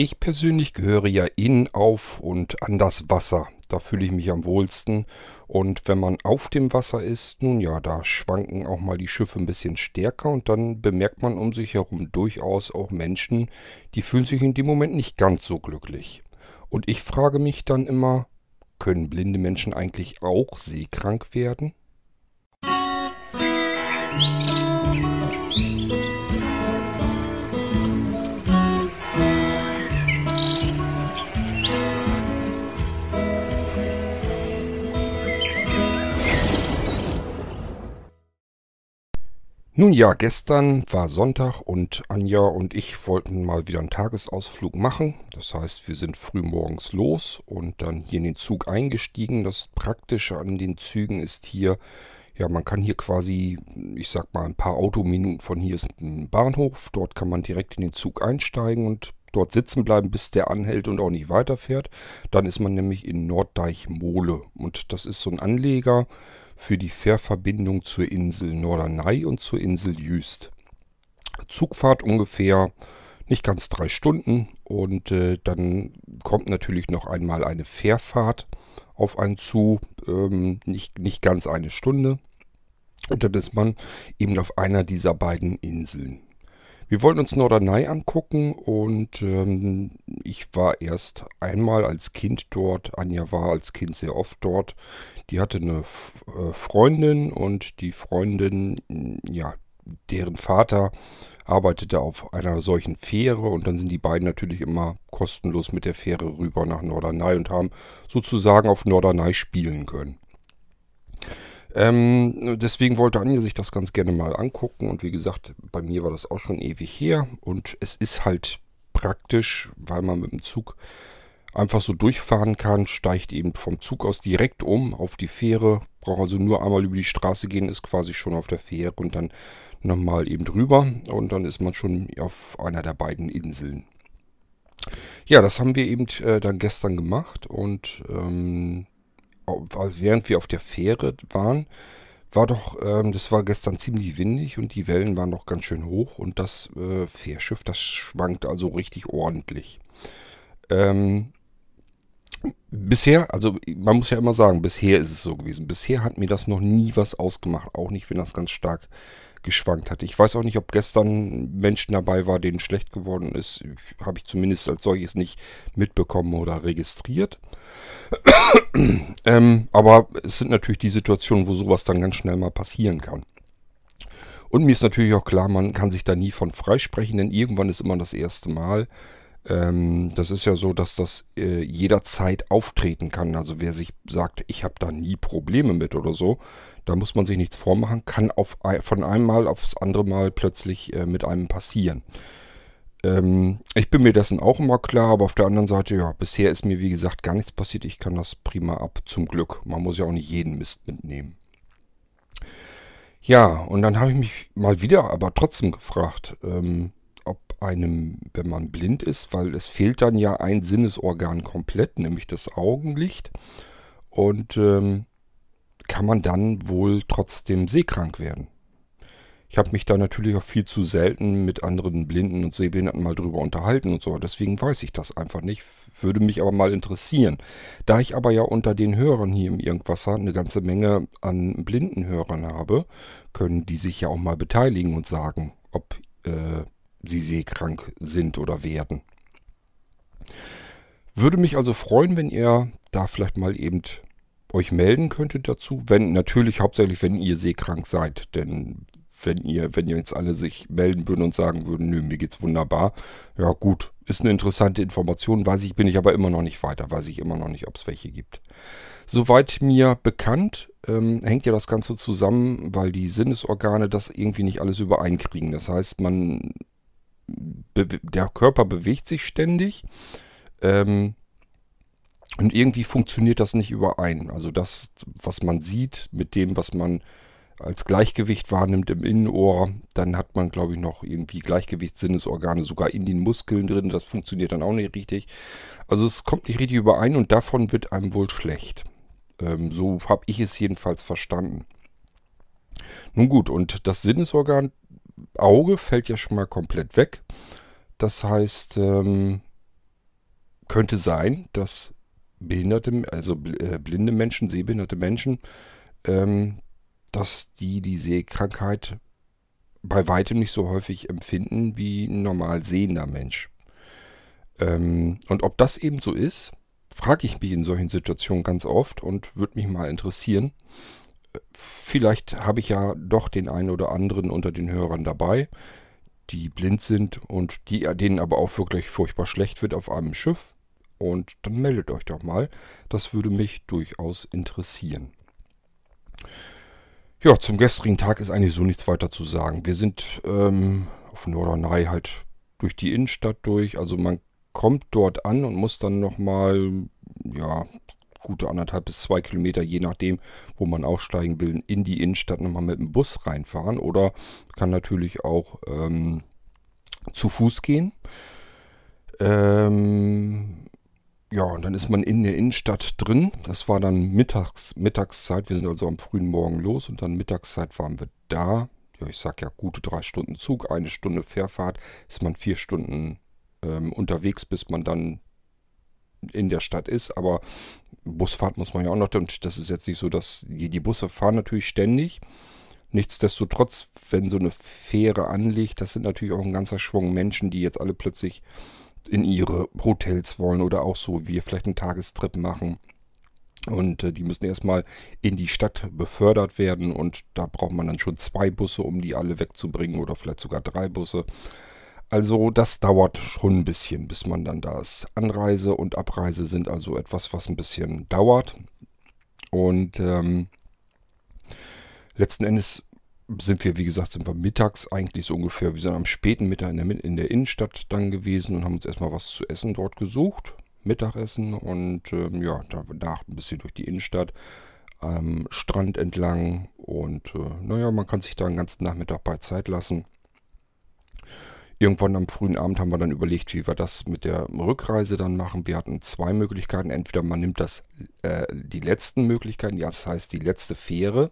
Ich persönlich gehöre ja in, auf und an das Wasser. Da fühle ich mich am wohlsten. Und wenn man auf dem Wasser ist, nun ja, da schwanken auch mal die Schiffe ein bisschen stärker und dann bemerkt man um sich herum durchaus auch Menschen, die fühlen sich in dem Moment nicht ganz so glücklich. Und ich frage mich dann immer, können blinde Menschen eigentlich auch seekrank werden? Nun ja, gestern war Sonntag und Anja und ich wollten mal wieder einen Tagesausflug machen. Das heißt, wir sind früh morgens los und dann hier in den Zug eingestiegen. Das Praktische an den Zügen ist hier, ja, man kann hier quasi, ich sag mal, ein paar Autominuten von hier ist ein Bahnhof. Dort kann man direkt in den Zug einsteigen und dort sitzen bleiben, bis der anhält und auch nicht weiterfährt. Dann ist man nämlich in Norddeich-Mole und das ist so ein Anleger für die Fährverbindung zur Insel Norderney und zur Insel Jüst. Zugfahrt ungefähr nicht ganz drei Stunden und äh, dann kommt natürlich noch einmal eine Fährfahrt auf einen zu, ähm, nicht, nicht ganz eine Stunde. Und dann ist man eben auf einer dieser beiden Inseln. Wir wollten uns Norderney angucken und ähm, ich war erst einmal als Kind dort. Anja war als Kind sehr oft dort. Die hatte eine äh, Freundin und die Freundin, ja, deren Vater arbeitete auf einer solchen Fähre und dann sind die beiden natürlich immer kostenlos mit der Fähre rüber nach Norderney und haben sozusagen auf Norderney spielen können. Ähm, deswegen wollte Anja sich das ganz gerne mal angucken und wie gesagt, bei mir war das auch schon ewig her und es ist halt praktisch, weil man mit dem Zug einfach so durchfahren kann, steigt eben vom Zug aus direkt um auf die Fähre, braucht also nur einmal über die Straße gehen, ist quasi schon auf der Fähre und dann nochmal eben drüber und dann ist man schon auf einer der beiden Inseln. Ja, das haben wir eben äh, dann gestern gemacht und ähm, während wir auf der Fähre waren, war doch, ähm, das war gestern ziemlich windig und die Wellen waren noch ganz schön hoch und das äh, Fährschiff, das schwankt also richtig ordentlich. Ähm, bisher, also man muss ja immer sagen, bisher ist es so gewesen. Bisher hat mir das noch nie was ausgemacht, auch nicht, wenn das ganz stark geschwankt hat. Ich weiß auch nicht, ob gestern Menschen dabei war, denen schlecht geworden ist. Habe ich zumindest als solches nicht mitbekommen oder registriert. ähm, aber es sind natürlich die Situationen, wo sowas dann ganz schnell mal passieren kann. Und mir ist natürlich auch klar, man kann sich da nie von freisprechen, denn irgendwann ist immer das erste Mal. Ähm, das ist ja so, dass das äh, jederzeit auftreten kann. Also wer sich sagt, ich habe da nie Probleme mit oder so, da muss man sich nichts vormachen, kann auf, von einem Mal aufs andere Mal plötzlich äh, mit einem passieren. Ähm, ich bin mir dessen auch immer klar, aber auf der anderen Seite, ja, bisher ist mir wie gesagt gar nichts passiert. Ich kann das prima ab, zum Glück. Man muss ja auch nicht jeden Mist mitnehmen. Ja, und dann habe ich mich mal wieder aber trotzdem gefragt, ähm, ob einem, wenn man blind ist, weil es fehlt dann ja ein Sinnesorgan komplett, nämlich das Augenlicht. Und ähm, kann man dann wohl trotzdem seekrank werden. Ich habe mich da natürlich auch viel zu selten mit anderen Blinden und Sehbehinderten mal drüber unterhalten und so. Deswegen weiß ich das einfach nicht. Würde mich aber mal interessieren. Da ich aber ja unter den Hörern hier im Irgendwasser eine ganze Menge an blinden Hörern habe, können die sich ja auch mal beteiligen und sagen, ob äh, sie seekrank sind oder werden. Würde mich also freuen, wenn ihr da vielleicht mal eben euch melden könntet dazu. Wenn, natürlich hauptsächlich, wenn ihr seekrank seid. Denn wenn ihr, wenn ihr jetzt alle sich melden würden und sagen würden, nö, mir geht's wunderbar. Ja, gut, ist eine interessante Information, weiß ich, bin ich aber immer noch nicht weiter, weiß ich immer noch nicht, ob es welche gibt. Soweit mir bekannt, ähm, hängt ja das Ganze zusammen, weil die Sinnesorgane das irgendwie nicht alles übereinkriegen. Das heißt, man der Körper bewegt sich ständig. Ähm, und irgendwie funktioniert das nicht überein. Also das, was man sieht, mit dem, was man als Gleichgewicht wahrnimmt im Innenohr, dann hat man, glaube ich, noch irgendwie Gleichgewichtssinnesorgane sogar in den Muskeln drin. Das funktioniert dann auch nicht richtig. Also es kommt nicht richtig überein und davon wird einem wohl schlecht. Ähm, so habe ich es jedenfalls verstanden. Nun gut, und das Sinnesorgan Auge fällt ja schon mal komplett weg. Das heißt, ähm, könnte sein, dass behinderte, also äh, blinde Menschen, sehbehinderte Menschen, ähm, dass die die Sehkrankheit bei weitem nicht so häufig empfinden wie ein normal sehender Mensch. Ähm, und ob das eben so ist, frage ich mich in solchen Situationen ganz oft und würde mich mal interessieren. Vielleicht habe ich ja doch den einen oder anderen unter den Hörern dabei, die blind sind und die, denen aber auch wirklich furchtbar schlecht wird auf einem Schiff. Und dann meldet euch doch mal. Das würde mich durchaus interessieren. Ja, zum gestrigen Tag ist eigentlich so nichts weiter zu sagen. Wir sind ähm, auf Norderney halt durch die Innenstadt durch. Also man kommt dort an und muss dann nochmal, ja, gute anderthalb bis zwei Kilometer, je nachdem, wo man aussteigen will, in die Innenstadt nochmal mit dem Bus reinfahren oder kann natürlich auch ähm, zu Fuß gehen. Ähm, ja, und dann ist man in der Innenstadt drin. Das war dann mittags, Mittagszeit. Wir sind also am frühen Morgen los und dann Mittagszeit waren wir da. Ja, ich sag ja, gute drei Stunden Zug, eine Stunde Fährfahrt, ist man vier Stunden ähm, unterwegs, bis man dann in der Stadt ist. Aber Busfahrt muss man ja auch noch, und das ist jetzt nicht so, dass die, Busse fahren natürlich ständig. Nichtsdestotrotz, wenn so eine Fähre anlegt, das sind natürlich auch ein ganzer Schwung Menschen, die jetzt alle plötzlich in ihre Hotels wollen oder auch so wir vielleicht einen Tagestrip machen. Und äh, die müssen erstmal in die Stadt befördert werden und da braucht man dann schon zwei Busse, um die alle wegzubringen oder vielleicht sogar drei Busse. Also das dauert schon ein bisschen, bis man dann da ist. Anreise und Abreise sind also etwas, was ein bisschen dauert. Und ähm, letzten Endes sind wir, wie gesagt, sind wir mittags eigentlich so ungefähr, wir sind am späten Mittag in der, in der Innenstadt dann gewesen und haben uns erstmal was zu essen dort gesucht. Mittagessen und ähm, ja, danach ein bisschen durch die Innenstadt, am Strand entlang und äh, naja, man kann sich da einen ganzen Nachmittag bei Zeit lassen. Irgendwann am frühen Abend haben wir dann überlegt, wie wir das mit der Rückreise dann machen. Wir hatten zwei Möglichkeiten. Entweder man nimmt das, äh, die letzten Möglichkeiten, das heißt die letzte Fähre.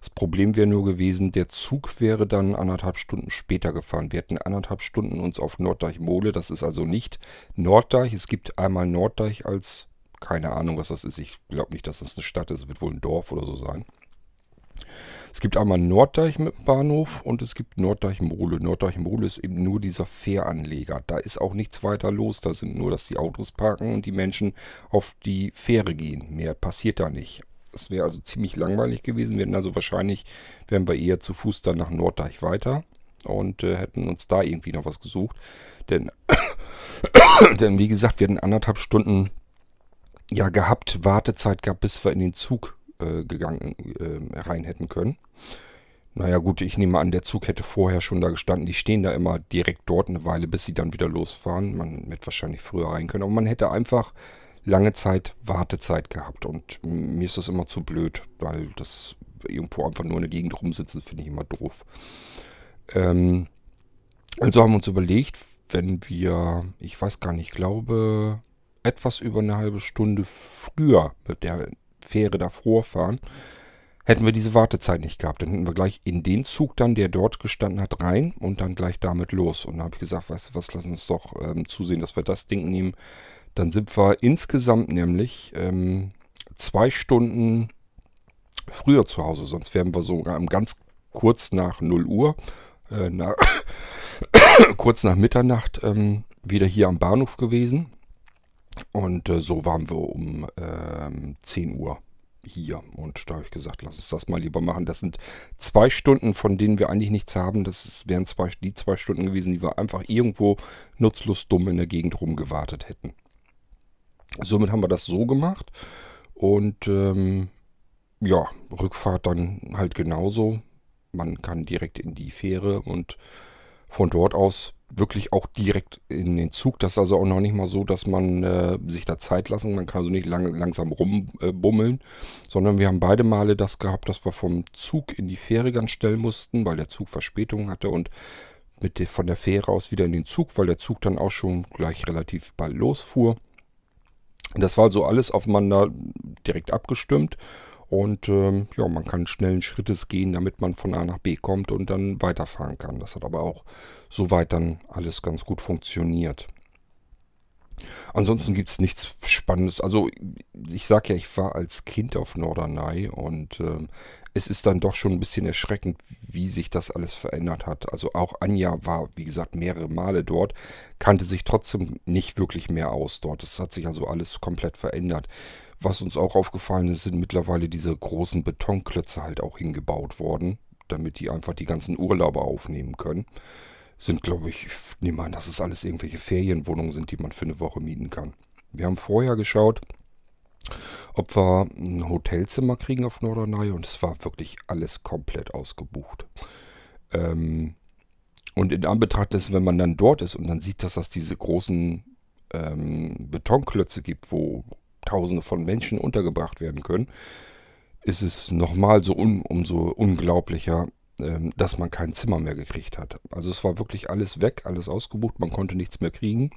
Das Problem wäre nur gewesen, der Zug wäre dann anderthalb Stunden später gefahren. Wir hätten anderthalb Stunden uns auf Norddeich-Mole, das ist also nicht Norddeich. Es gibt einmal Norddeich als, keine Ahnung, was das ist. Ich glaube nicht, dass das eine Stadt ist. Es wird wohl ein Dorf oder so sein. Es gibt einmal Norddeich mit dem Bahnhof und es gibt Norddeich-Mole. Norddeich-Mole ist eben nur dieser Fähranleger. Da ist auch nichts weiter los. Da sind nur, dass die Autos parken und die Menschen auf die Fähre gehen. Mehr passiert da nicht. Es wäre also ziemlich langweilig gewesen. Wir hätten also wahrscheinlich, wären wir eher zu Fuß dann nach Norddeich weiter und äh, hätten uns da irgendwie noch was gesucht. Denn, denn wie gesagt, wir hätten anderthalb Stunden ja gehabt, Wartezeit gehabt, bis wir in den Zug äh, gegangen äh, rein hätten können. Naja gut, ich nehme an, der Zug hätte vorher schon da gestanden. Die stehen da immer direkt dort eine Weile, bis sie dann wieder losfahren. Man hätte wahrscheinlich früher rein können. Aber man hätte einfach lange Zeit Wartezeit gehabt. Und mir ist das immer zu blöd, weil das irgendwo einfach nur in der Gegend rumsitzen, finde ich immer doof. Ähm, also haben wir uns überlegt, wenn wir, ich weiß gar nicht, ich glaube, etwas über eine halbe Stunde früher mit der Fähre davor fahren, hätten wir diese Wartezeit nicht gehabt. Dann hätten wir gleich in den Zug dann, der dort gestanden hat, rein und dann gleich damit los. Und dann habe ich gesagt, weißt du was, lass uns doch ähm, zusehen, dass wir das Ding nehmen. Dann sind wir insgesamt nämlich ähm, zwei Stunden früher zu Hause. Sonst wären wir sogar ganz kurz nach 0 Uhr, äh, nach, kurz nach Mitternacht ähm, wieder hier am Bahnhof gewesen. Und äh, so waren wir um äh, 10 Uhr hier. Und da habe ich gesagt, lass uns das mal lieber machen. Das sind zwei Stunden, von denen wir eigentlich nichts haben. Das wären zwei, die zwei Stunden gewesen, die wir einfach irgendwo nutzlos dumm in der Gegend rumgewartet hätten. Somit haben wir das so gemacht. Und ähm, ja, Rückfahrt dann halt genauso. Man kann direkt in die Fähre und von dort aus wirklich auch direkt in den Zug. Das ist also auch noch nicht mal so, dass man äh, sich da Zeit lassen. Man kann also nicht lang, langsam rumbummeln, äh, sondern wir haben beide Male das gehabt, dass wir vom Zug in die Fähre ganz stellen mussten, weil der Zug Verspätung hatte und mit der, von der Fähre aus wieder in den Zug, weil der Zug dann auch schon gleich relativ bald losfuhr. Das war also alles aufeinander direkt abgestimmt und ähm, ja, man kann schnellen Schrittes gehen, damit man von A nach B kommt und dann weiterfahren kann. Das hat aber auch soweit dann alles ganz gut funktioniert. Ansonsten gibt es nichts Spannendes. Also ich sag ja, ich war als Kind auf Norderney und ähm, es ist dann doch schon ein bisschen erschreckend, wie sich das alles verändert hat. Also auch Anja war, wie gesagt, mehrere Male dort, kannte sich trotzdem nicht wirklich mehr aus dort. Es hat sich also alles komplett verändert. Was uns auch aufgefallen ist, sind mittlerweile diese großen Betonklötze halt auch hingebaut worden, damit die einfach die ganzen Urlauber aufnehmen können sind, glaube ich, ich nehme an, dass es alles irgendwelche Ferienwohnungen sind, die man für eine Woche mieten kann. Wir haben vorher geschaut, ob wir ein Hotelzimmer kriegen auf Norderney und es war wirklich alles komplett ausgebucht. Ähm, und in Anbetracht dessen, wenn man dann dort ist und dann sieht, dass das diese großen ähm, Betonklötze gibt, wo Tausende von Menschen untergebracht werden können, ist es nochmal so un, umso unglaublicher, ähm, dass man kein Zimmer mehr gekriegt hat. Also es war wirklich alles weg, alles ausgebucht, man konnte nichts mehr kriegen.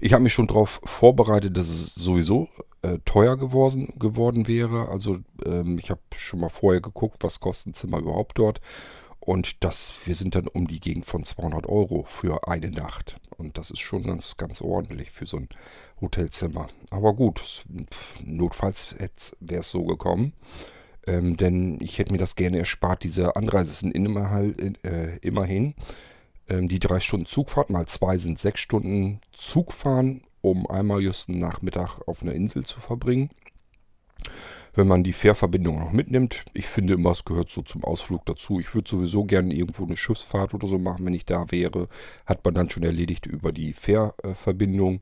Ich habe mich schon darauf vorbereitet, dass es sowieso äh, teuer geworden, geworden wäre. Also ähm, ich habe schon mal vorher geguckt, was kostet ein Zimmer überhaupt dort. Und das, wir sind dann um die Gegend von 200 Euro für eine Nacht. Und das ist schon ganz, ganz ordentlich für so ein Hotelzimmer. Aber gut, notfalls wäre es so gekommen. Ähm, denn ich hätte mir das gerne erspart. Diese Anreise sind immerhin, äh, immerhin ähm, die drei Stunden Zugfahrt, mal zwei sind sechs Stunden Zugfahren, um einmal just einen Nachmittag auf einer Insel zu verbringen. Wenn man die Fährverbindung noch mitnimmt, ich finde immer, es gehört so zum Ausflug dazu. Ich würde sowieso gerne irgendwo eine Schiffsfahrt oder so machen, wenn ich da wäre. Hat man dann schon erledigt über die Fährverbindung. Äh,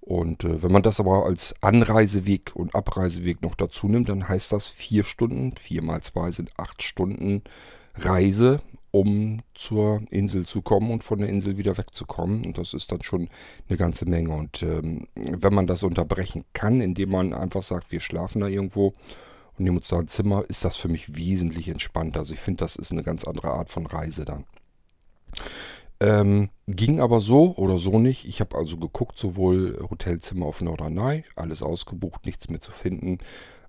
und äh, wenn man das aber als Anreiseweg und Abreiseweg noch dazu nimmt, dann heißt das vier Stunden, vier mal zwei sind acht Stunden Reise, um zur Insel zu kommen und von der Insel wieder wegzukommen. Und das ist dann schon eine ganze Menge. Und ähm, wenn man das unterbrechen kann, indem man einfach sagt, wir schlafen da irgendwo und nehmen uns da ein Zimmer, ist das für mich wesentlich entspannter. Also ich finde, das ist eine ganz andere Art von Reise dann. Ähm, ging aber so oder so nicht. Ich habe also geguckt, sowohl Hotelzimmer auf Norderney, alles ausgebucht, nichts mehr zu finden,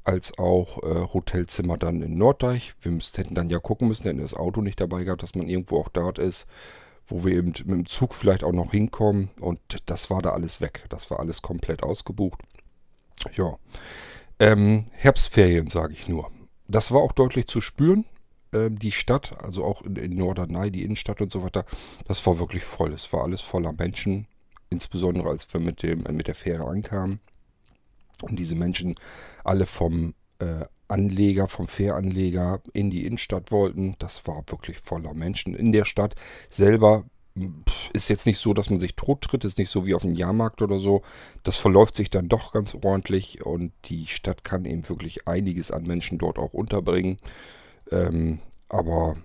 als auch äh, Hotelzimmer dann in Norddeich. Wir müssten, hätten dann ja gucken müssen, hätten das Auto nicht dabei gehabt, dass man irgendwo auch dort ist, wo wir eben mit dem Zug vielleicht auch noch hinkommen. Und das war da alles weg. Das war alles komplett ausgebucht. Ja. Ähm, Herbstferien, sage ich nur. Das war auch deutlich zu spüren äh, die Stadt, also auch in, in Norderney, die Innenstadt und so weiter, das war wirklich voll. Es war alles voller Menschen, insbesondere als wir mit, dem, mit der Fähre ankamen. Und diese Menschen alle vom äh, Anleger, vom Fähranleger in die Innenstadt wollten. Das war wirklich voller Menschen. In der Stadt selber ist jetzt nicht so, dass man sich tot tritt, ist nicht so wie auf dem Jahrmarkt oder so. Das verläuft sich dann doch ganz ordentlich und die Stadt kann eben wirklich einiges an Menschen dort auch unterbringen. Ähm, aber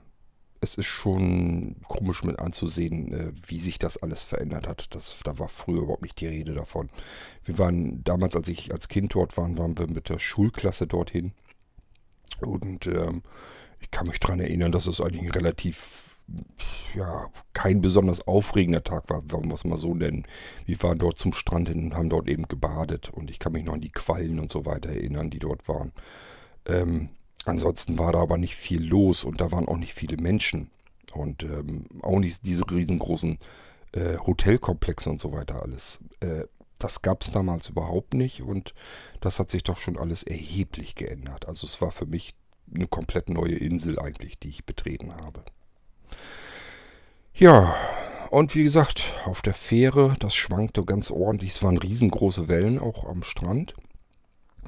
es ist schon komisch mit anzusehen, äh, wie sich das alles verändert hat. Das, da war früher überhaupt nicht die Rede davon. Wir waren damals, als ich als Kind dort war, waren wir mit der Schulklasse dorthin. Und ähm, ich kann mich daran erinnern, dass es eigentlich ein relativ, ja, kein besonders aufregender Tag war, wollen wir es mal so nennen. Wir waren dort zum Strand hin und haben dort eben gebadet. Und ich kann mich noch an die Quallen und so weiter erinnern, die dort waren. Ähm, Ansonsten war da aber nicht viel los und da waren auch nicht viele Menschen. Und ähm, auch nicht diese riesengroßen äh, Hotelkomplexe und so weiter alles. Äh, das gab es damals überhaupt nicht und das hat sich doch schon alles erheblich geändert. Also es war für mich eine komplett neue Insel eigentlich, die ich betreten habe. Ja, und wie gesagt, auf der Fähre, das schwankte ganz ordentlich. Es waren riesengroße Wellen auch am Strand.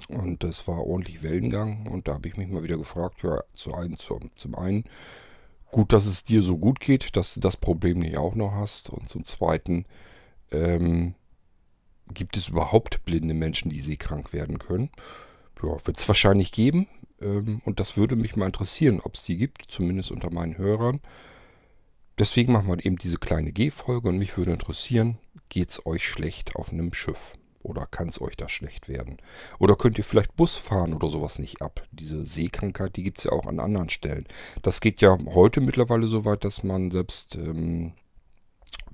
Und das war ordentlich Wellengang. Und da habe ich mich mal wieder gefragt, ja, zu ein, zu, zum einen, gut, dass es dir so gut geht, dass du das Problem nicht auch noch hast. Und zum zweiten, ähm, gibt es überhaupt blinde Menschen, die seekrank werden können? Ja, wird es wahrscheinlich geben. Ähm, und das würde mich mal interessieren, ob es die gibt, zumindest unter meinen Hörern. Deswegen machen wir eben diese kleine G-Folge und mich würde interessieren, geht es euch schlecht auf einem Schiff? Oder kann es euch da schlecht werden? Oder könnt ihr vielleicht Bus fahren oder sowas nicht ab? Diese Seekrankheit, die gibt es ja auch an anderen Stellen. Das geht ja heute mittlerweile so weit, dass man selbst, ähm,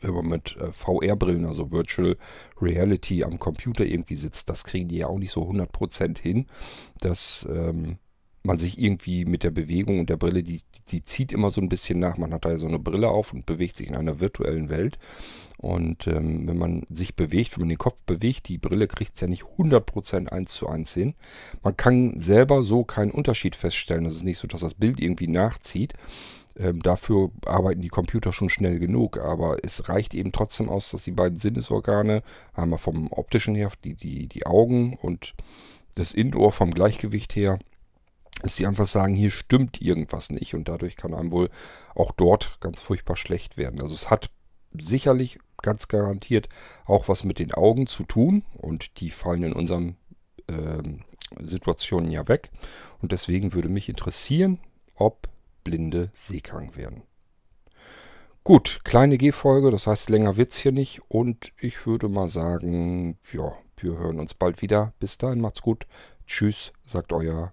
wenn man mit äh, VR-Brillen, also Virtual Reality am Computer irgendwie sitzt, das kriegen die ja auch nicht so 100% hin, dass ähm, man sich irgendwie mit der Bewegung und der Brille, die, die zieht immer so ein bisschen nach. Man hat da so eine Brille auf und bewegt sich in einer virtuellen Welt. Und ähm, wenn man sich bewegt, wenn man den Kopf bewegt, die Brille kriegt es ja nicht 100% eins zu eins hin. Man kann selber so keinen Unterschied feststellen. Es ist nicht so, dass das Bild irgendwie nachzieht. Ähm, dafür arbeiten die Computer schon schnell genug, aber es reicht eben trotzdem aus, dass die beiden Sinnesorgane, einmal vom optischen her, die, die, die Augen und das Innenohr vom Gleichgewicht her, dass sie einfach sagen, hier stimmt irgendwas nicht und dadurch kann einem wohl auch dort ganz furchtbar schlecht werden. Also es hat sicherlich ganz garantiert auch was mit den Augen zu tun und die fallen in unseren ähm, Situationen ja weg und deswegen würde mich interessieren, ob Blinde seekrank werden. Gut, kleine G-Folge, das heißt länger wird's hier nicht und ich würde mal sagen, ja, wir hören uns bald wieder. Bis dahin macht's gut. Tschüss, sagt euer